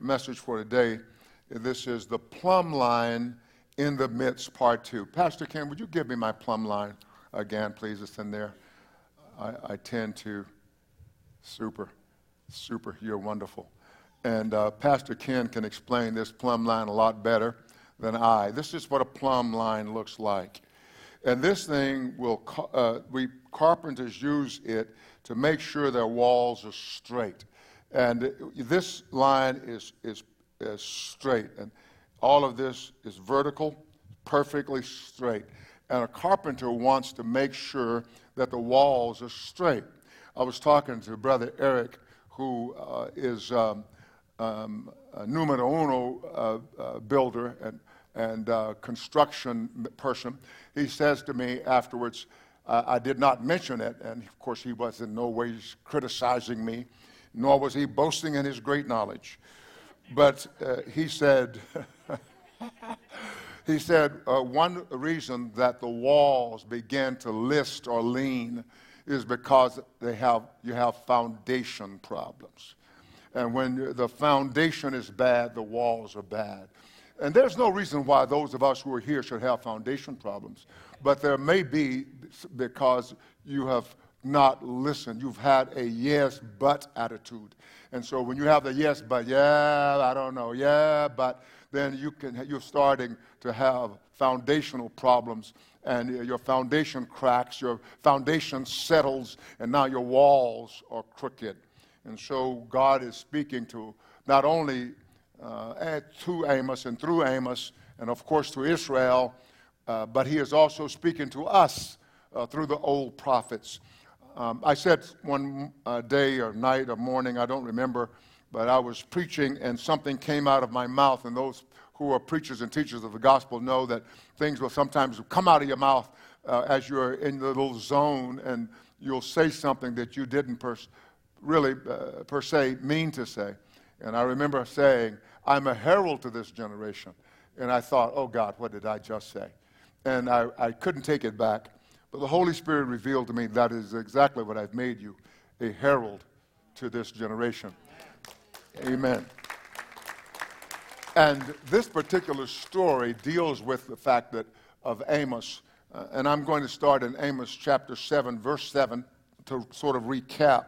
message for today. This is the plumb line in the midst, part two. Pastor Ken, would you give me my plumb line again, please? It's in there. I, I tend to, super, super, you're wonderful. And uh, Pastor Ken can explain this plumb line a lot better than I. This is what a plumb line looks like. And this thing will, uh, we carpenters use it to make sure their walls are straight. And this line is, is, is straight. And all of this is vertical, perfectly straight. And a carpenter wants to make sure that the walls are straight. I was talking to Brother Eric, who uh, is um, um, a numero uno uh, uh, builder and, and uh, construction person. He says to me afterwards, I did not mention it, and of course, he was in no way criticizing me, nor was he boasting in his great knowledge. But uh, he said, he said, uh, one reason that the walls begin to list or lean is because they have, you have foundation problems. And when the foundation is bad, the walls are bad. And there's no reason why those of us who are here should have foundation problems. But there may be because you have not listened. You've had a yes, but attitude. And so when you have the yes, but, yeah, I don't know, yeah, but, then you can, you're starting to have foundational problems and your foundation cracks, your foundation settles, and now your walls are crooked. And so God is speaking to not only uh, to Amos and through Amos, and of course to Israel, uh, but he is also speaking to us uh, through the old prophets. Um, I said one uh, day or night or morning, I don't remember, but I was preaching and something came out of my mouth, and those who are preachers and teachers of the gospel know that things will sometimes come out of your mouth uh, as you're in the little zone, and you'll say something that you didn't pers- really, uh, per se, mean to say. And I remember saying, I'm a herald to this generation. And I thought, oh God, what did I just say? And I, I couldn't take it back. But the Holy Spirit revealed to me that is exactly what I've made you a herald to this generation. Amen. And this particular story deals with the fact that of Amos. Uh, and I'm going to start in Amos chapter 7, verse 7, to sort of recap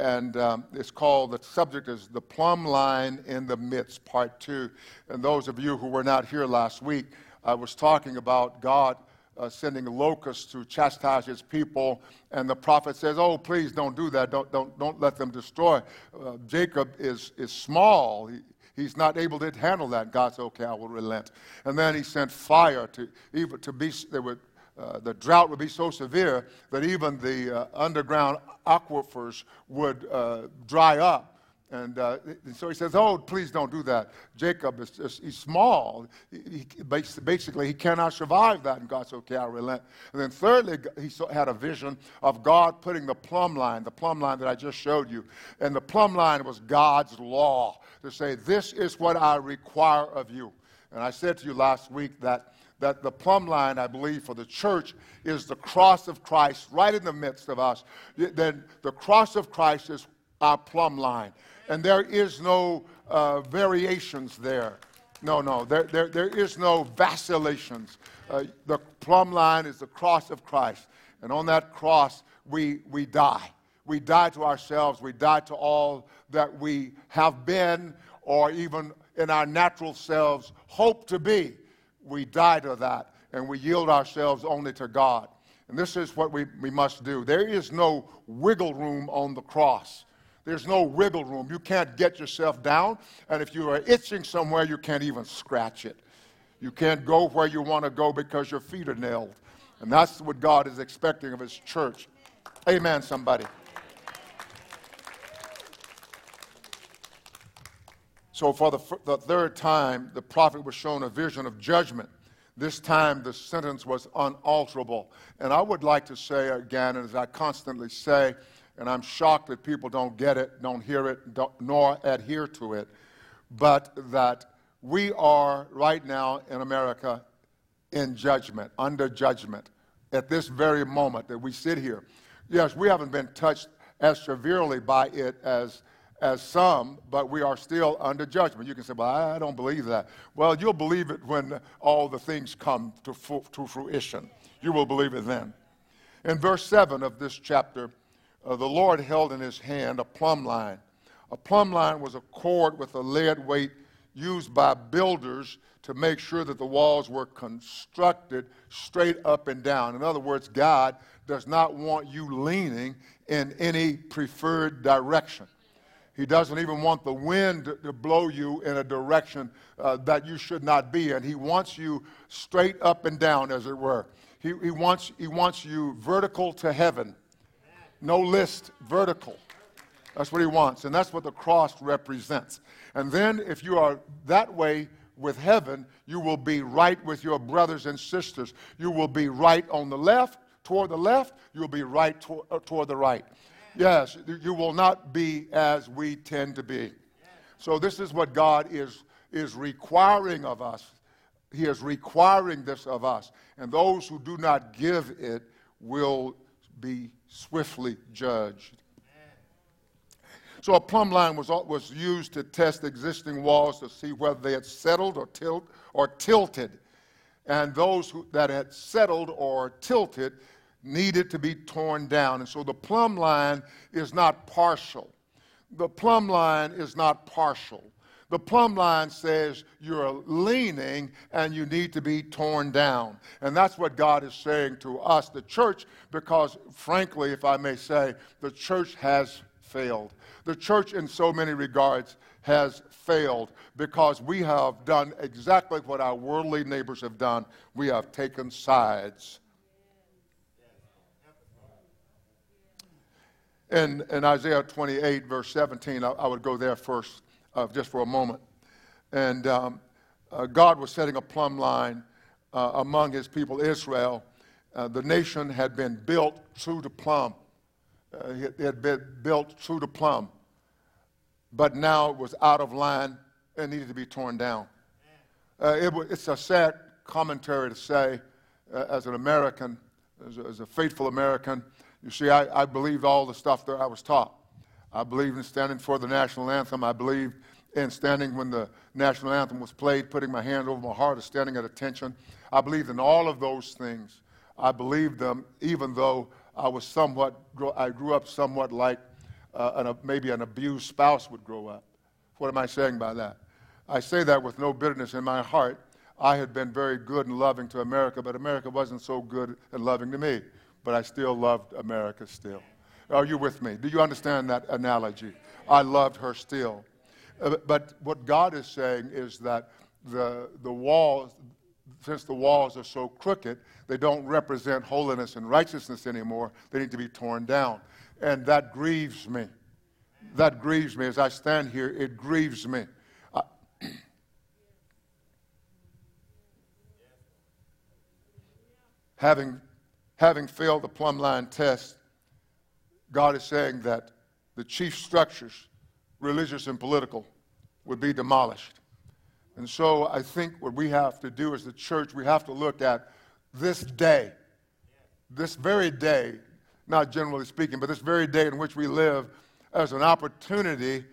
and um, it's called, the subject is The Plumb Line in the Midst, Part 2. And those of you who were not here last week, I was talking about God uh, sending locusts to chastise his people, and the prophet says, Oh, please don't do that. Don't, don't, don't let them destroy. Uh, Jacob is, is small. He, he's not able to handle that. God said, Okay, I will relent. And then he sent fire to, even to be, they would uh, the drought would be so severe that even the uh, underground aquifers would uh, dry up. And, uh, and, so he says, Oh, please don't do that. Jacob is just, he's small. He, he, basically, he cannot survive that. And God said, Okay, I'll relent. And then, thirdly, he had a vision of God putting the plumb line, the plumb line that I just showed you. And the plumb line was God's law to say, This is what I require of you. And I said to you last week that that the plumb line, I believe, for the church is the cross of Christ right in the midst of us. Then the cross of Christ is our plumb line. And there is no uh, variations there. No, no, there, there, there is no vacillations. Uh, the plumb line is the cross of Christ. And on that cross, we, we die. We die to ourselves. We die to all that we have been or even in our natural selves hope to be we die to that and we yield ourselves only to God. And this is what we, we must do. There is no wiggle room on the cross. There's no wiggle room. You can't get yourself down. And if you are itching somewhere, you can't even scratch it. You can't go where you want to go because your feet are nailed. And that's what God is expecting of His church. Amen, somebody. So, for the, the third time, the prophet was shown a vision of judgment. This time, the sentence was unalterable. And I would like to say again, and as I constantly say, and I'm shocked that people don't get it, don't hear it, don't, nor adhere to it, but that we are right now in America in judgment, under judgment, at this very moment that we sit here. Yes, we haven't been touched as severely by it as as some, but we are still under judgment. You can say, well, I don't believe that. Well, you'll believe it when all the things come to, to fruition. You will believe it then. In verse 7 of this chapter, uh, the Lord held in his hand a plumb line. A plumb line was a cord with a lead weight used by builders to make sure that the walls were constructed straight up and down. In other words, God does not want you leaning in any preferred direction. He doesn't even want the wind to blow you in a direction uh, that you should not be in. He wants you straight up and down, as it were. He, he, wants, he wants you vertical to heaven. No list, vertical. That's what he wants. And that's what the cross represents. And then, if you are that way with heaven, you will be right with your brothers and sisters. You will be right on the left, toward the left. You will be right to- uh, toward the right. Yes, you will not be as we tend to be. So, this is what God is, is requiring of us. He is requiring this of us. And those who do not give it will be swiftly judged. So a plumb line was, was used to test existing walls to see whether they had settled or, tilt, or tilted. And those who, that had settled or tilted needed to be torn down. And so the plumb line is not partial. The plumb line is not partial. The plumb line says you're leaning and you need to be torn down. And that's what God is saying to us, the church, because frankly, if I may say, the church has failed. The church, in so many regards, has failed because we have done exactly what our worldly neighbors have done. We have taken sides. in, in Isaiah 28, verse 17, I, I would go there first uh, just for a moment. And um, uh, God was setting a plumb line uh, among his people, Israel. Uh, the nation had been built true to plumb. Uh, it, had been built true to plumb. But now it was out of line and needed to be torn down. Uh, it, it's a sad commentary to say, as an American, as a, as a faithful American, you see, I, I believed all the stuff that I was taught. I believed in standing for the national anthem. I believed in standing when the national anthem was played, putting my hand over my heart, or standing at attention. I believed in all of those things. I believed them, even though I was somewhat, I grew up somewhat like uh, an, maybe an abused spouse would grow up. What am I saying by that? I say that with no bitterness in my heart. I had been very good and loving to America, but America wasn't so good and loving to me but I still loved America still. Are you with me? Do you understand that analogy? I loved her still. Uh, but what God is saying is that the, the walls, since the walls are so crooked, they don't represent holiness and righteousness anymore. They need to be torn down. And that grieves me. That grieves me. As I stand here, it grieves me. I, having having failed the plumb line test, God is saying that the chief structures, religious and political, would be demolished. And so I think what we have to do as the church, we have to look at this day, this very day, not generally speaking, but this very day in which we live as an opportunity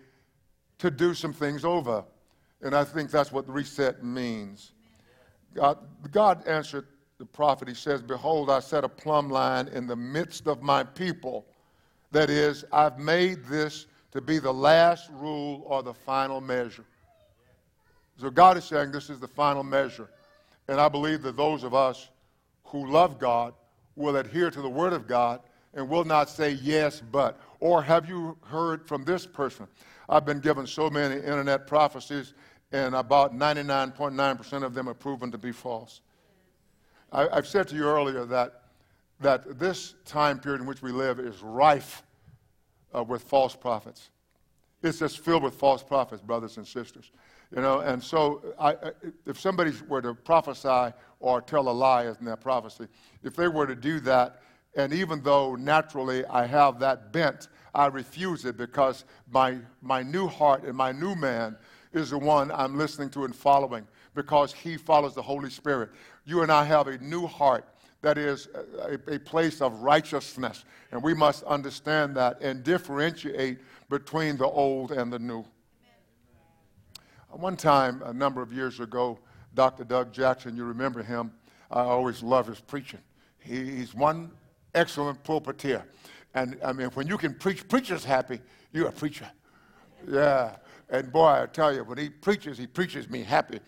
to do some things over. And I think that's what reset means. God, God answered the prophet, he says, Behold, I set a plumb line in the midst of my people. That is, I've made this to be the last rule or the final measure. So God is saying this is the final measure. And I believe that those of us who love God will adhere to the Word of God and will not say yes, but. Or have you heard from this person? I've been given so many internet prophecies, and about 99.9% of them are proven to be false. I, have said to you earlier that, that this time period in which we live is rife uh, with false prophets. It's just filled with false prophets, brothers and sisters. You know, and so I, if somebody were to prophesy or tell a lie in that prophecy, if they were to do that, and even though naturally I have that bent, I refuse it because my, my new heart and my new man is the one I'm listening to and following because he follows the Holy Spirit. You and I have a new heart that is a, a, place of righteousness. And we must understand that and differentiate between the old and the new. One time, a number of years ago, Dr. Doug Jackson, you remember him, I always love his preaching. He, he's one excellent pulpiteer. And I mean, when you can preach, preachers happy, you're a preacher. Yeah. And boy, I tell you, when he preaches, he preaches me happy.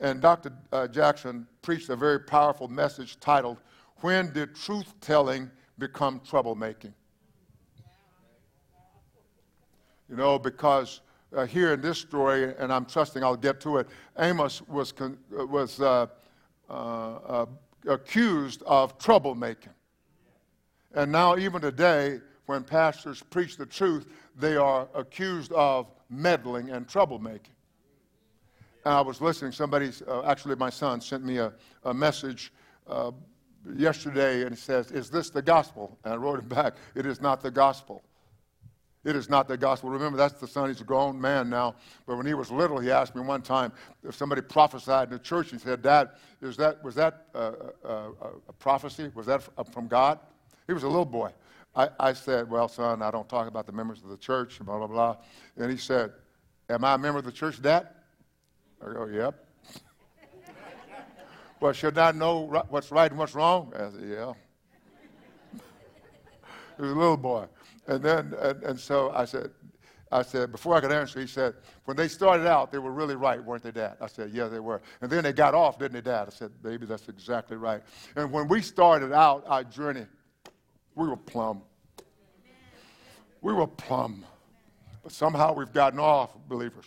And Dr. Uh, Jackson preached a very powerful message titled, When Did Truth Telling Become Troublemaking? You know, because uh, here in this story, and I'm trusting I'll get to it, Amos was, con- was uh, uh, uh accused of troublemaking. And now, even today, when pastors preach the truth, they are accused of meddling and troublemaking. And I was listening, somebody, uh, actually, my son sent me a, a message uh, yesterday and he says, Is this the gospel? And I wrote him back, It is not the gospel. It is not the gospel. Remember, that's the son. He's a grown man now. But when he was little, he asked me one time if somebody prophesied in the church. He said, Dad, is that, was that a, a, a prophecy? Was that from God? He was a little boy. I, I said, Well, son, I don't talk about the members of the church, blah, blah, blah. And he said, Am I a member of the church, Dad? I go, Yep. Well, should I know what's right and what's wrong? I said, Yeah. he was a little boy. And then, and, and so I said, I said, before I could answer, he said, when they started out, they were really right, weren't they, Dad? I said, yeah, they were. And then they got off, didn't they, Dad? I said, baby, that's exactly right. And when we started out our journey, we were plumb. We were plumb. But somehow we've gotten off, believers.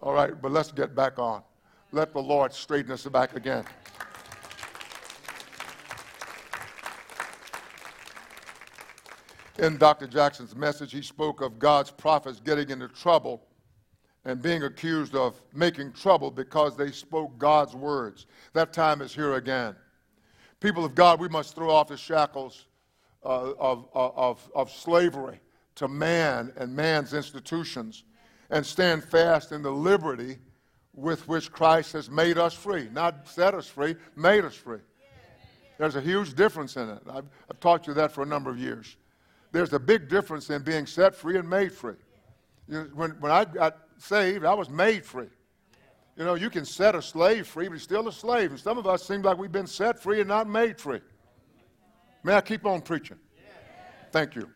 All right, but let's get back on. Let the Lord straighten us back again. In Dr. Jackson's message, he spoke of God's prophets getting into trouble and being accused of making trouble because they spoke God's words. That time is here again. People of God, we must throw off the shackles uh, of, uh, of, of slavery to man and man's institutions and stand fast in the liberty with which Christ has made us free. Not set us free, made us free. There's a huge difference in it. I've, I've taught you that for a number of years. There's a big difference in being set free and made free. You know, when, when I got saved, I was made free. You know, you can set a slave free, but he's still a slave. And some of us seem like we've been set free and not made free. May I keep on preaching? Thank you.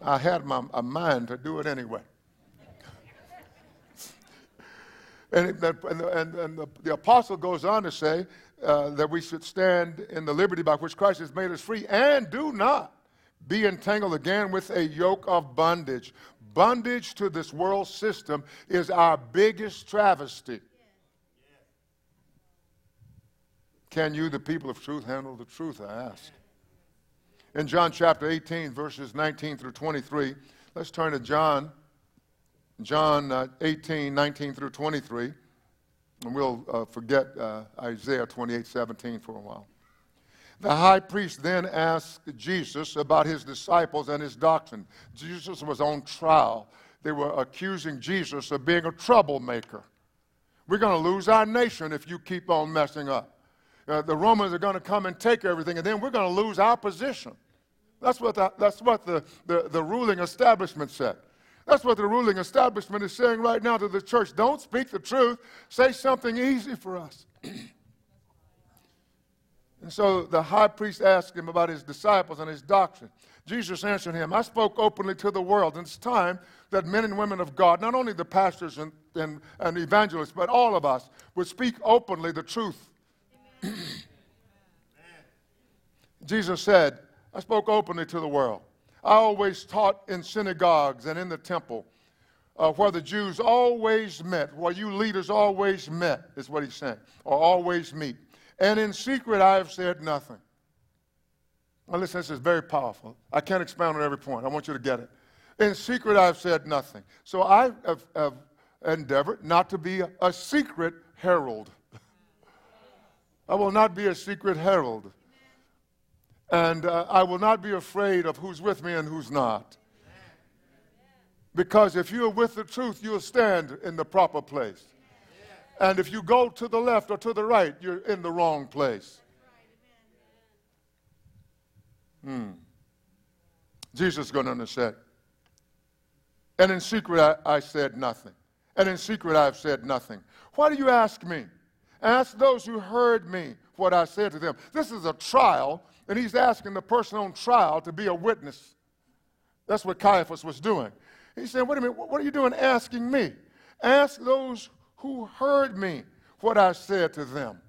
I had my, a mind to do it anyway. And, and, and, and the, the, apostle goes on to say uh, that we should stand in the liberty by which Christ has made us free and do not be entangled again with a yoke of bondage. Bondage to this world system is our biggest travesty. Can you, the people of truth, handle the truth? I ask in John chapter 18, verses 19 through 23. Let's turn to John, John uh, 18, 19 through 23. And we'll uh, forget uh, Isaiah 28, 17 for a while. The high priest then asked Jesus about his disciples and his doctrine. Jesus was on trial. They were accusing Jesus of being a troublemaker. We're going to lose our nation if you keep on messing up. Uh, the Romans are going to come and take everything, and then we're going to lose our position. That's what, the, that's what the, the, the ruling establishment said. That's what the ruling establishment is saying right now to the church. Don't speak the truth, say something easy for us. and so the high priest asked him about his disciples and his doctrine. Jesus answered him, I spoke openly to the world, and it's time that men and women of God, not only the pastors and, and, and evangelists, but all of us, would speak openly the truth. Jesus said, I spoke openly to the world. I always taught in synagogues and in the temple uh, where the Jews always met, where you leaders always met, is what he's saying, or always meet. And in secret I have said nothing. Now, listen, this is very powerful. I can't expound on every point. I want you to get it. In secret I've said nothing. So I have, have endeavored not to be a secret herald. I will not be a secret herald. And uh, I will not be afraid of who's with me and who's not. Because if you're with the truth, you'll stand in the proper place. And if you go to the left or to the right, you're in the wrong place. Hmm. Jesus is going to understand. And in secret, I, I said nothing. And in secret, I've said nothing. Why do you ask me? Ask those who heard me what I said to them. This is a trial, and he's asking the person on trial to be a witness. That's what Caiaphas was doing. He said, Wait a minute, what are you doing asking me? Ask those who heard me what I said to them.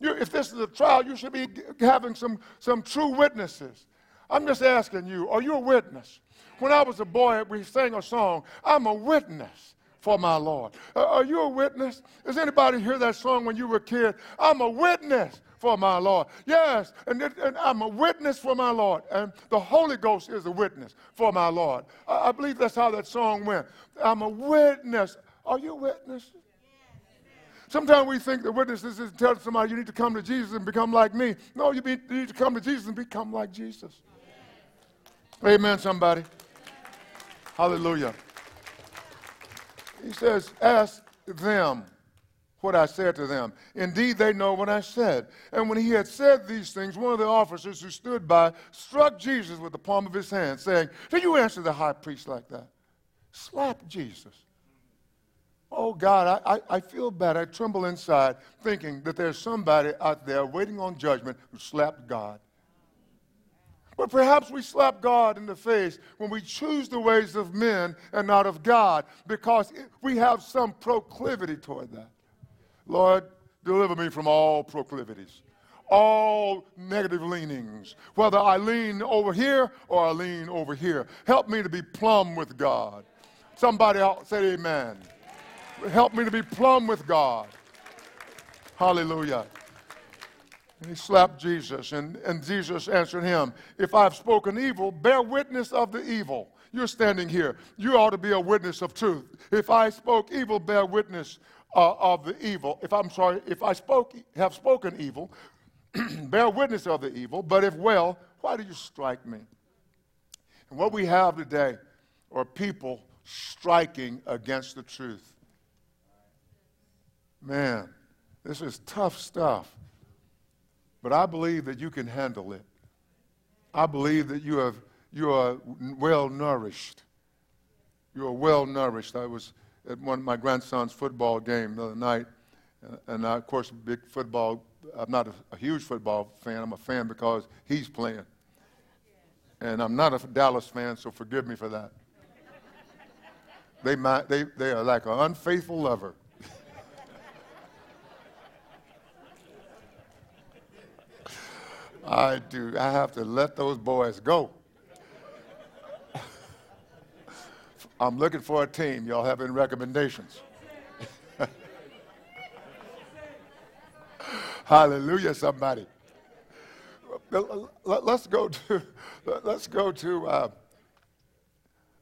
You, if this is a trial, you should be having some, some true witnesses. I'm just asking you, are you a witness? When I was a boy, we sang a song, I'm a witness for my Lord. Uh, are you a witness? Does anybody hear that song when you were a kid? I'm a witness for my Lord. Yes, and, it, and, I'm a witness for my Lord. And the Holy Ghost is a witness for my Lord. I, I believe that's how that song went. I'm a witness. Are you a witness? Sometimes we think the witnesses is to tell somebody you need to come to Jesus and become like me. No, you, be, you need to come to Jesus and become like Jesus. Amen, somebody. Hallelujah. He says, Ask them what I said to them. Indeed, they know what I said. And when he had said these things, one of the officers who stood by struck Jesus with the palm of his hand, saying, Did you answer the high priest like that? Slap Jesus. Oh God, I, I, I, feel bad. I tremble inside thinking that there's somebody out there waiting on judgment who slapped God. But perhaps we slap God in the face when we choose the ways of men and not of God because we have some proclivity toward that. Lord, deliver me from all proclivities, all negative leanings, whether I lean over here or I lean over here. Help me to be plumb with God. Somebody say amen. Help me to be plumb with God. Hallelujah. And he slapped Jesus, and, and Jesus answered him, If I've spoken evil, bear witness of the evil. You're standing here. You ought to be a witness of truth. If I spoke evil, bear witness uh, of the evil. If I'm sorry, if I spoke, have spoken evil, bear witness of the evil. But if well, why do you strike me? And what we have today are people striking against the truth. Man, this is tough stuff. But I believe that you can handle it. I believe that you, have, you are well nourished. You are well nourished. I was at one of my grandson's football game the other night, and I, of course, big football. I'm not a, a huge football fan. I'm a fan because he's playing. And I'm not a Dallas fan, so forgive me for that. They, might, they, they are like an unfaithful lover. I do. I have to let those boys go. I'm looking for a team. Y'all have any recommendations? Hallelujah, somebody. Let's go to, let's go to, uh,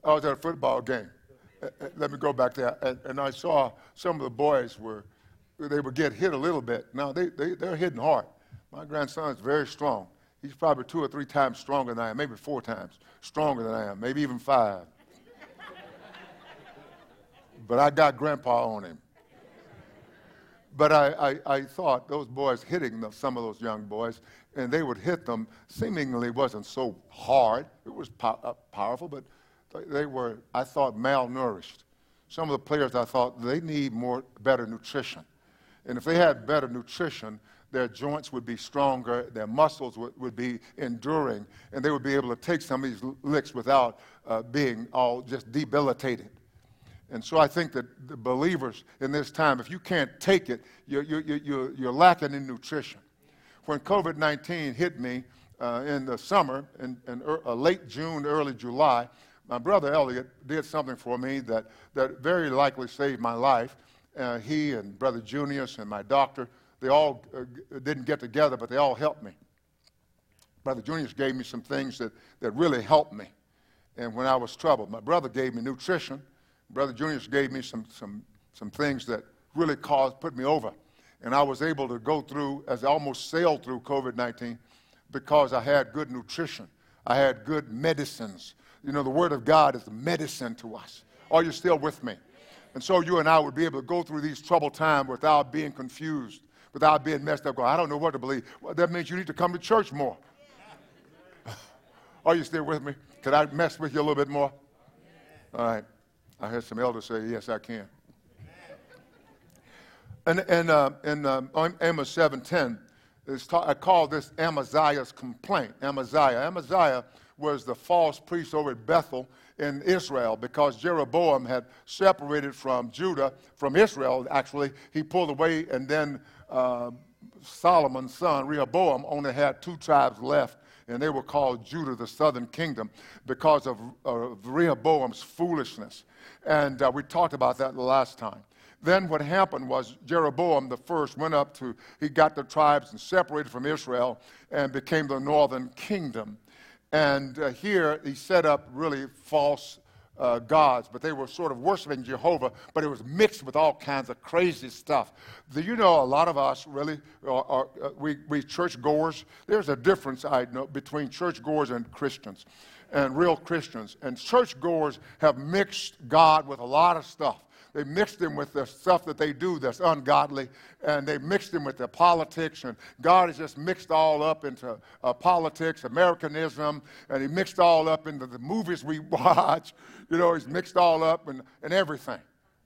I was at a football game. Uh, uh, let me go back there. And, and, I saw some of the boys were, they would get hit a little bit. Now, they, they, they're hitting hard. My grandson is very strong. He's probably two or three times stronger than I am, maybe four times stronger than I am, maybe even five. But I got grandpa on him. But I, I, I thought those boys hitting the, some of those young boys, and they would hit them, seemingly wasn't so hard. It was po- uh, powerful, but they were, I thought, malnourished. Some of the players, I thought, they need more, better nutrition. And if they had better nutrition, their joints would be stronger, their muscles would, would be enduring, and they would be able to take some of these licks without uh, being all just debilitated. And so I think that the believers in this time, if you can't take it, you're, you're, you're, you're lacking in nutrition. When COVID 19 hit me uh, in the summer, in, in er, uh, late June, early July, my brother Elliot did something for me that, that very likely saved my life. Uh, he and Brother Junius and my doctor they all uh, didn't get together, but they all helped me. Brother Junius gave me some things that, that really helped me. And when I was troubled, my brother gave me nutrition. Brother Junius gave me some, some, some things that really caused, put me over. And I was able to go through, as I almost sailed through COVID 19, because I had good nutrition. I had good medicines. You know, the Word of God is the medicine to us. Are you still with me? And so you and I would be able to go through these troubled times without being confused without being messed up. Going, I don't know what to believe. Well, that means you need to come to church more. Are you still with me? Can I mess with you a little bit more? All right. I heard some elders say, yes, I can. And, and uh, in uh, Amos 7.10, ta- I call this Amaziah's complaint. Amaziah. Amaziah was the false priest over at Bethel in Israel because Jeroboam had separated from Judah, from Israel, actually. He pulled away, and then uh, Solomon's son, Rehoboam, only had two tribes left, and they were called Judah, the southern kingdom, because of, of Rehoboam's foolishness. And uh, we talked about that the last time. Then what happened was Jeroboam the first went up to, he got the tribes and separated from Israel and became the northern kingdom. And uh, here he set up really false uh, gods, but they were sort of worshiping Jehovah, but it was mixed with all kinds of crazy stuff. Do you know a lot of us really are, are uh, we, we church goers? There's a difference I know between church goers and Christians and real Christians. And church goers have mixed God with a lot of stuff. They mixed him with the stuff that they do that's ungodly, and they mixed him with the politics. And God has just mixed all up into uh, politics, Americanism, and he mixed all up into the movies we watch. You know, he's mixed all up and, and everything.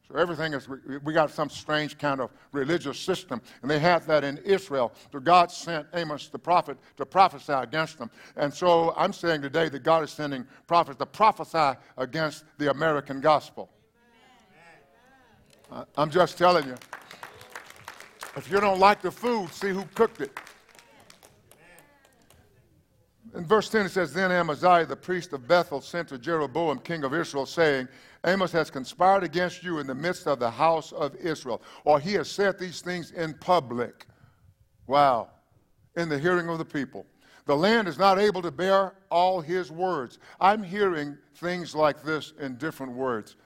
So everything is, we got some strange kind of religious system. And they had that in Israel. So God sent Amos the prophet to prophesy against them. And so I'm saying today that God is sending prophets to prophesy against the American gospel. I'm just telling you. If you don't like the food, see who cooked it. In verse 10, it says, Then Amaziah, the priest of Bethel, sent to Jeroboam, king of Israel, saying, Amos has conspired against you in the midst of the house of Israel, or he has said these things in public. Wow. In the hearing of the people. The land is not able to bear all his words. I'm hearing things like this in different words.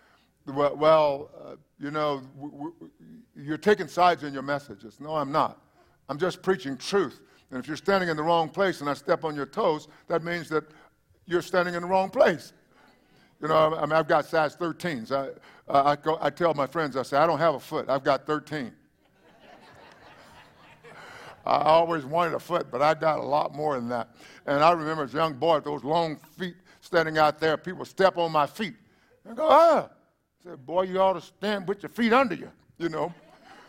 Well, uh, you know, you're taking sides in your messages. No, I'm not. I'm just preaching truth. And if you're standing in the wrong place and I step on your toes, that means that you're standing in the wrong place. You know, I mean, I've got size 13s. I, uh, I, go, I tell my friends, I say, I don't have a foot. I've got 13. I always wanted a foot, but I got a lot more than that. And I remember as a young boy, those long feet standing out there, people step on my feet. I go, ah, said, Boy, you ought to stand with your feet under you, you know.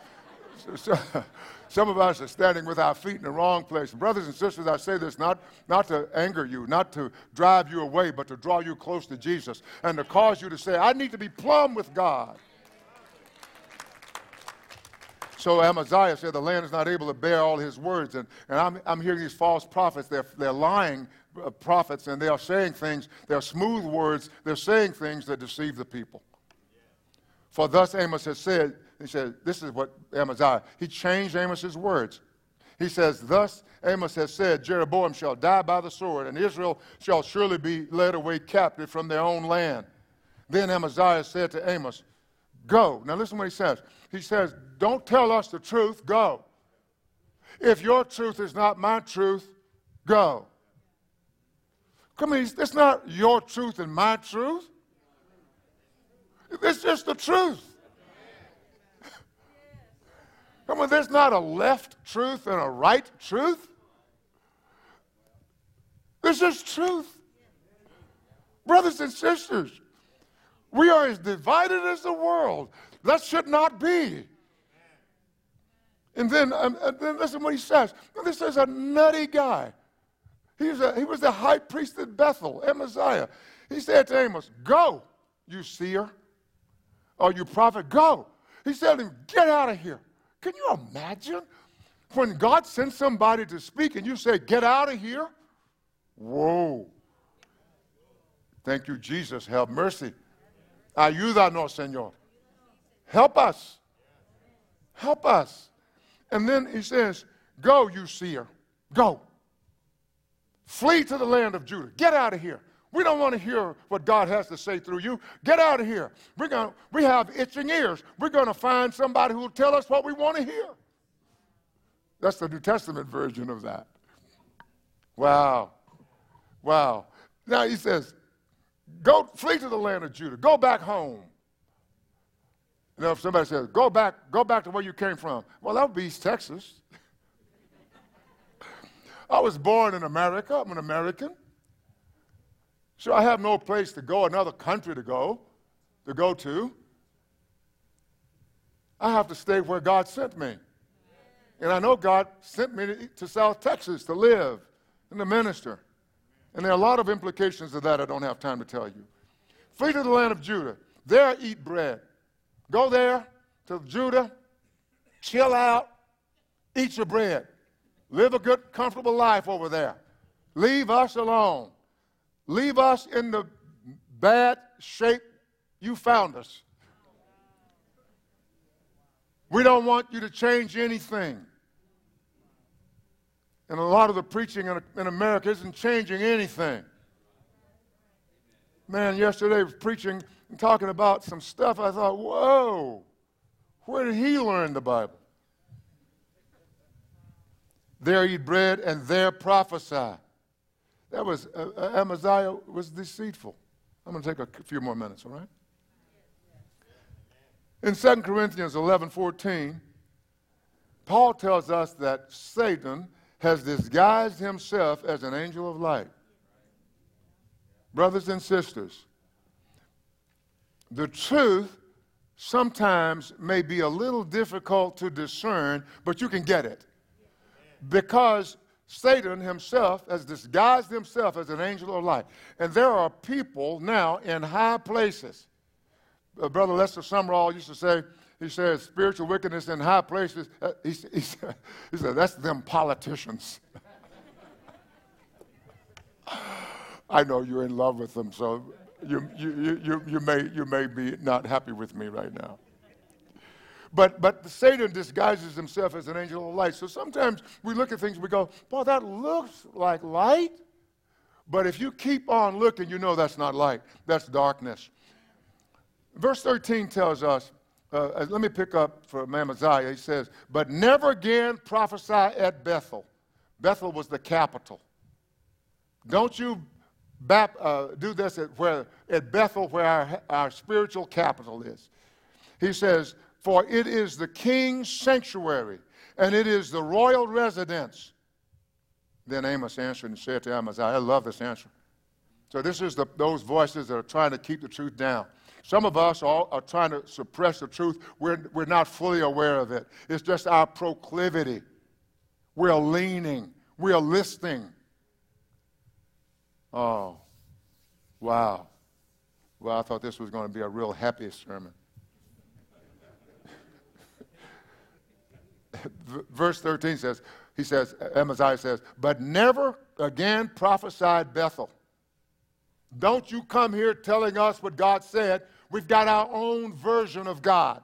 so, so, some of us are standing with our feet in the wrong place. Brothers and sisters, I say this not, not to anger you, not to drive you away, but to draw you close to Jesus and to cause you to say, I need to be plumb with God. So Amaziah said, The land is not able to bear all his words. And, and I'm, I'm hearing these false prophets, they're, they're lying uh, prophets, and they are saying things, they're smooth words, they're saying things that deceive the people. For thus Amos has said, he said, this is what Amaziah, he changed Amos's words. He says, Thus Amos has said, Jeroboam shall die by the sword, and Israel shall surely be led away captive from their own land. Then Amaziah said to Amos, Go. Now listen what he says. He says, Don't tell us the truth, go. If your truth is not my truth, go. Come on, it's not your truth and my truth. It's just the truth. Come on, there's not a left truth and a right truth. This is truth. Brothers and sisters, we are as divided as the world. That should not be. And then, um, and then listen what he says. This is a nutty guy. He was, a, he was the high priest at Bethel, Amaziah. He said to Amos, Go, you seer. Are you prophet? Go. He said to him, Get out of here. Can you imagine when God sends somebody to speak and you say, Get out of here? Whoa. Thank you, Jesus. Have mercy. Ayúdanos, Señor. Help us. Help us. And then he says, Go, you seer. Go. Flee to the land of Judah. Get out of here. We don't want to hear what God has to say through you. Get out of here. We're gonna, we have itching ears. We're going to find somebody who will tell us what we want to hear. That's the New Testament version of that. Wow. Wow. Now he says, go flee to the land of Judah. Go back home. Know, if somebody says, go back, go back to where you came from. Well, that would be East Texas. I was born in America. I'm an American. So I have no place to go, another country to go, to go to. I have to stay where God sent me. And I know God sent me to South Texas to live and to minister. And there are a lot of implications of that I don't have time to tell you. Flee to the land of Judah. There eat bread. Go there to Judah, chill out, eat your bread. Live a good, comfortable life over there. Leave us alone. Leave us in the bad shape you found us. We don't want you to change anything. And a lot of the preaching in, America isn't changing anything. Man, yesterday was preaching and talking about some stuff. I thought, whoa, where did he learn the Bible? There eat bread and there prophesy. That was, uh, uh Amaziah was deceitful. I'm going to take a few more minutes, all right? In 2 Corinthians 11 14, Paul tells us that Satan has disguised himself as an angel of light. Brothers and sisters, the truth sometimes may be a little difficult to discern, but you can get it. Because Satan himself has disguised himself as an angel of light. And there are people now in high places. Uh, Brother Lester Sumrall used to say, he says, spiritual wickedness in high places. Uh, he, he, said, he said, that's them politicians. I know you're in love with them, so you, you, you, you, may, you may be not happy with me right now. But, but Satan disguises himself as an angel of light. So sometimes we look at things, we go, boy, that looks like light. But if you keep on looking, you know that's not light, that's darkness. Verse 13 tells us, uh, uh let me pick up for Amaziah. He says, But never again prophesy at Bethel. Bethel was the capital. Don't you bap, uh, do this at, where, at Bethel, where our, our spiritual capital is. He says, For it is the king's sanctuary, and it is the royal residence. Then Amos answered and said to Amaziah, I love this answer. So this is the, those voices that are trying to keep the truth down. Some of us are, are trying to suppress the truth. We're, we're not fully aware of it. It's just our proclivity. We're leaning. We're listening. Oh, wow. Well, I thought this was going to be a real happy sermon. Verse 13 says, he says, Amaziah says, but never again prophesied Bethel. Don't you come here telling us what God said. We've got our own version of God.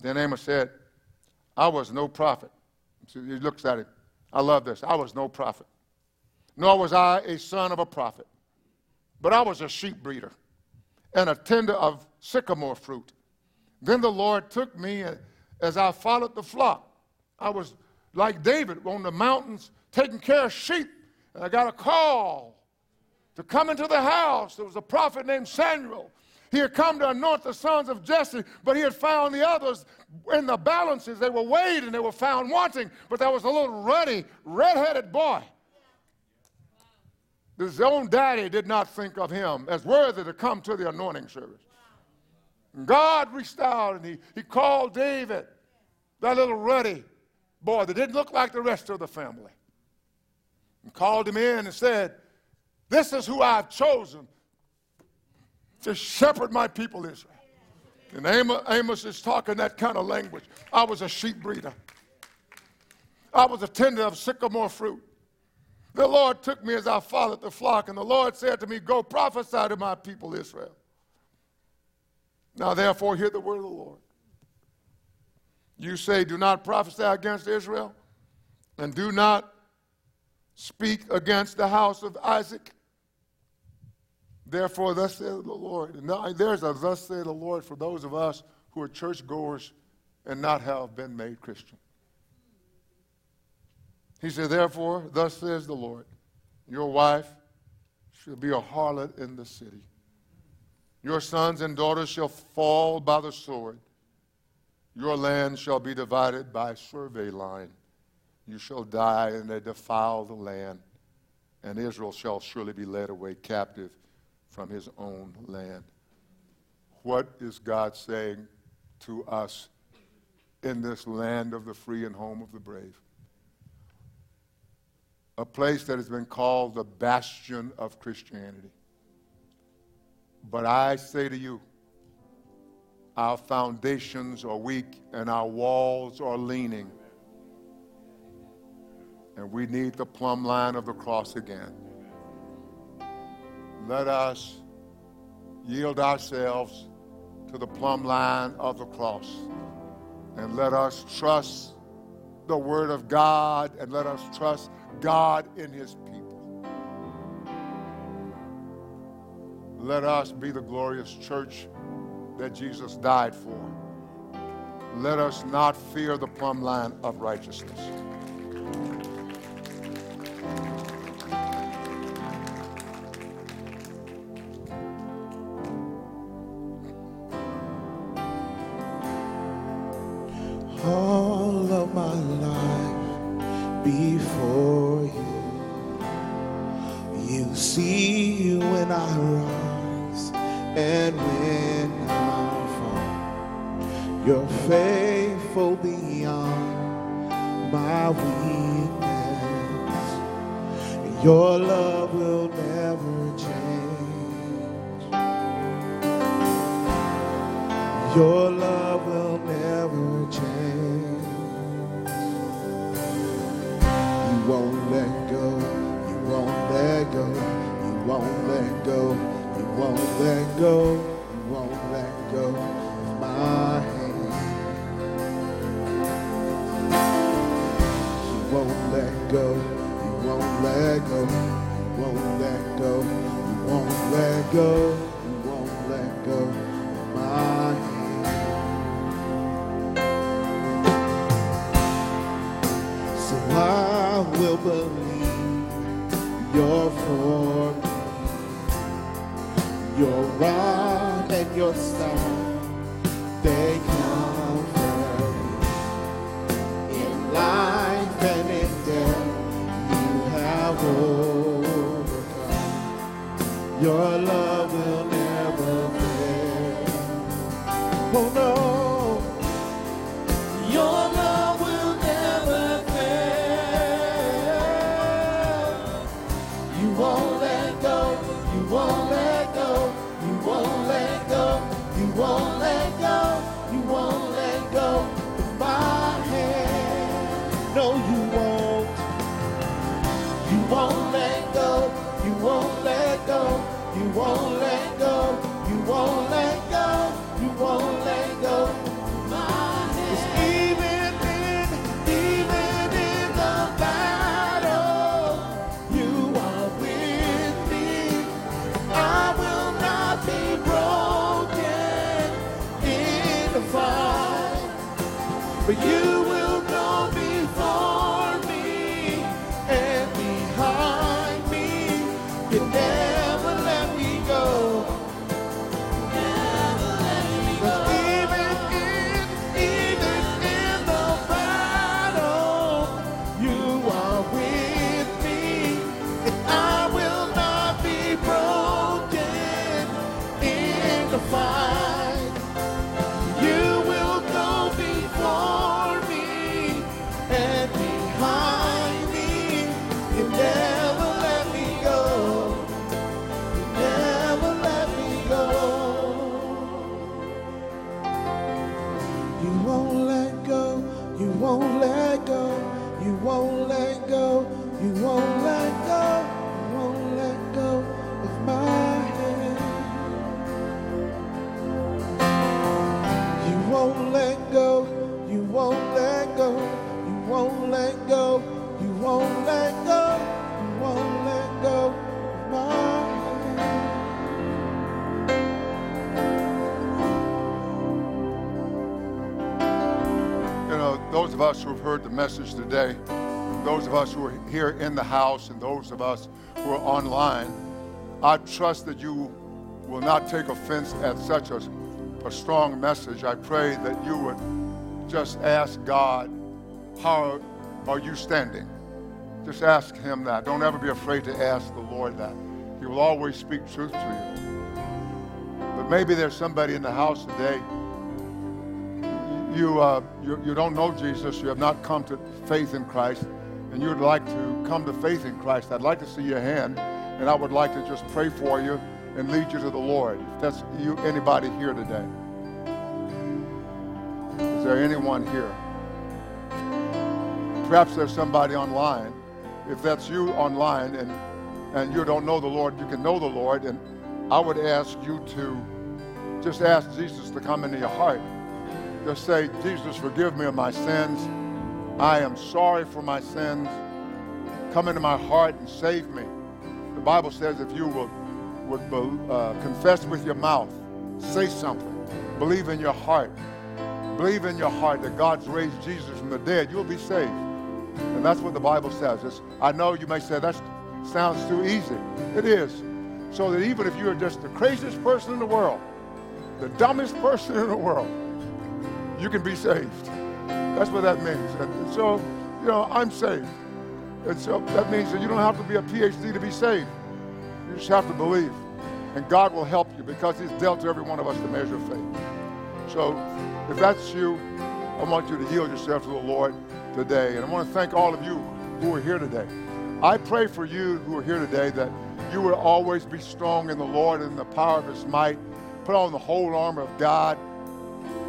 Then Amos said, I was no prophet. So he looks at it. I love this. I was no prophet, nor was I a son of a prophet, but I was a sheep breeder and a tender of sycamore fruit. Then the Lord took me as I followed the flock. I was like David on the mountains taking care of sheep, and I got a call to come into the house. There was a prophet named Samuel. He had come to anoint the sons of Jesse, but he had found the others in the balances. They were weighed and they were found wanting, but there was a little ruddy, red-headed boy. His own daddy did not think of him as worthy to come to the anointing service. Mm-hmm. God reached out and he, he called David, that little ruddy boy that didn't look like the rest of the family, and called him in and said, This is who I've chosen to shepherd my people Israel. And Amos, Amos is talking that kind of language. I was a sheep breeder. I was a tender of sycamore fruit. The Lord took me as I followed the flock, and the Lord said to me, Go prophesy to my people Israel. Now, therefore, hear the word of the Lord. You say, Do not prophesy against Israel, and do not speak against the house of Isaac. Therefore, thus saith the Lord. And there's a thus saith the Lord for those of us who are churchgoers and not have been made Christian. He said, Therefore, thus says the Lord, your wife shall be a harlot in the city. Your sons and daughters shall fall by the sword. Your land shall be divided by survey line. You shall die, and they defile the land, and Israel shall surely be led away captive from his own land. What is God saying to us in this land of the free and home of the brave? A place that has been called the bastion of Christianity. But I say to you, our foundations are weak and our walls are leaning. And we need the plumb line of the cross again. Let us yield ourselves to the plumb line of the cross. And let us trust the Word of God and let us trust God in His people. Let us be the glorious church that Jesus died for. Let us not fear the plumb line of righteousness. Won't let go. You won't let go. You won't let go of my hand. You won't let go. You won't let go. You won't let go. You won't let go. You won't let go of my hand. So I will believe. Your rod and your staff, they comfort. In life and in death, you have overcome. Your love won't. You won't let go. You won't let go. You won't let go. You won't let You won't let go. You won't let go. You won't let go. You won't let go. Of us who have heard the message today, those of us who are here in the house, and those of us who are online, I trust that you will not take offense at such a, a strong message. I pray that you would just ask God, how are you standing? Just ask him that. Don't ever be afraid to ask the Lord that. He will always speak truth to you. But maybe there's somebody in the house today. You, uh, you, you don't know Jesus. You have not come to faith in Christ. And you would like to come to faith in Christ. I'd like to see your hand. And I would like to just pray for you and lead you to the Lord. If that's you, anybody here today. Is there anyone here? Perhaps there's somebody online. If that's you online and, and you don't know the Lord, you can know the Lord. And I would ask you to just ask Jesus to come into your heart. Just say, Jesus, forgive me of my sins. I am sorry for my sins. Come into my heart and save me. The Bible says if you will would uh, confess with your mouth, say something, believe in your heart, believe in your heart that God's raised Jesus from the dead, you'll be saved. And that's what the Bible says. It's, I know you may say that sounds too easy. It is. So that even if you're just the craziest person in the world, the dumbest person in the world, you can be saved. That's what that means. And so, you know, I'm saved. And so that means that you don't have to be a PhD to be saved. You just have to believe. And God will help you because He's dealt to every one of us the measure of faith. So if that's you, I want you to yield yourself to the Lord today. And I want to thank all of you who are here today. I pray for you who are here today that you will always be strong in the Lord and in the power of His might. Put on the whole armor of God.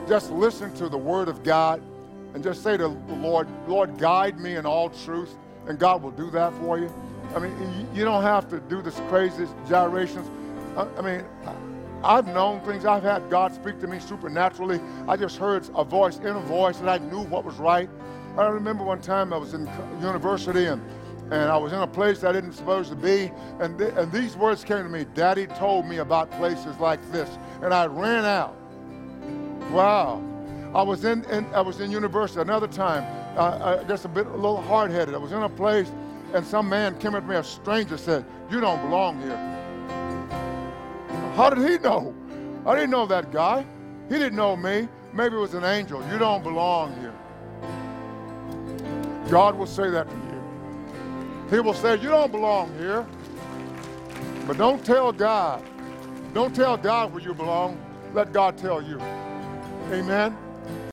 Just listen to the Word of God and just say to the Lord, Lord, guide me in all truth. And God will do that for you. I mean, you don't have to do this crazy gyrations. I, mean, I've known things. I've had God speak to me supernaturally. I just heard a voice, inner voice, and I knew what was right. I remember one time I was in university and, and I was in a place I didn't supposed to be, and, th- and these words came to me. Daddy told me about places like this, and I ran out. Wow. I was in, in I was in university another time, uh, just a bit a little hard-headed. I was in a place and some man came to me, a stranger, said, You don't belong here. How did he know? I didn't know that guy. He didn't know me. Maybe it was an angel. You don't belong here. God will say that to you. He will say, You don't belong here. But don't tell God. Don't tell God where you belong. Let God tell you. Amen.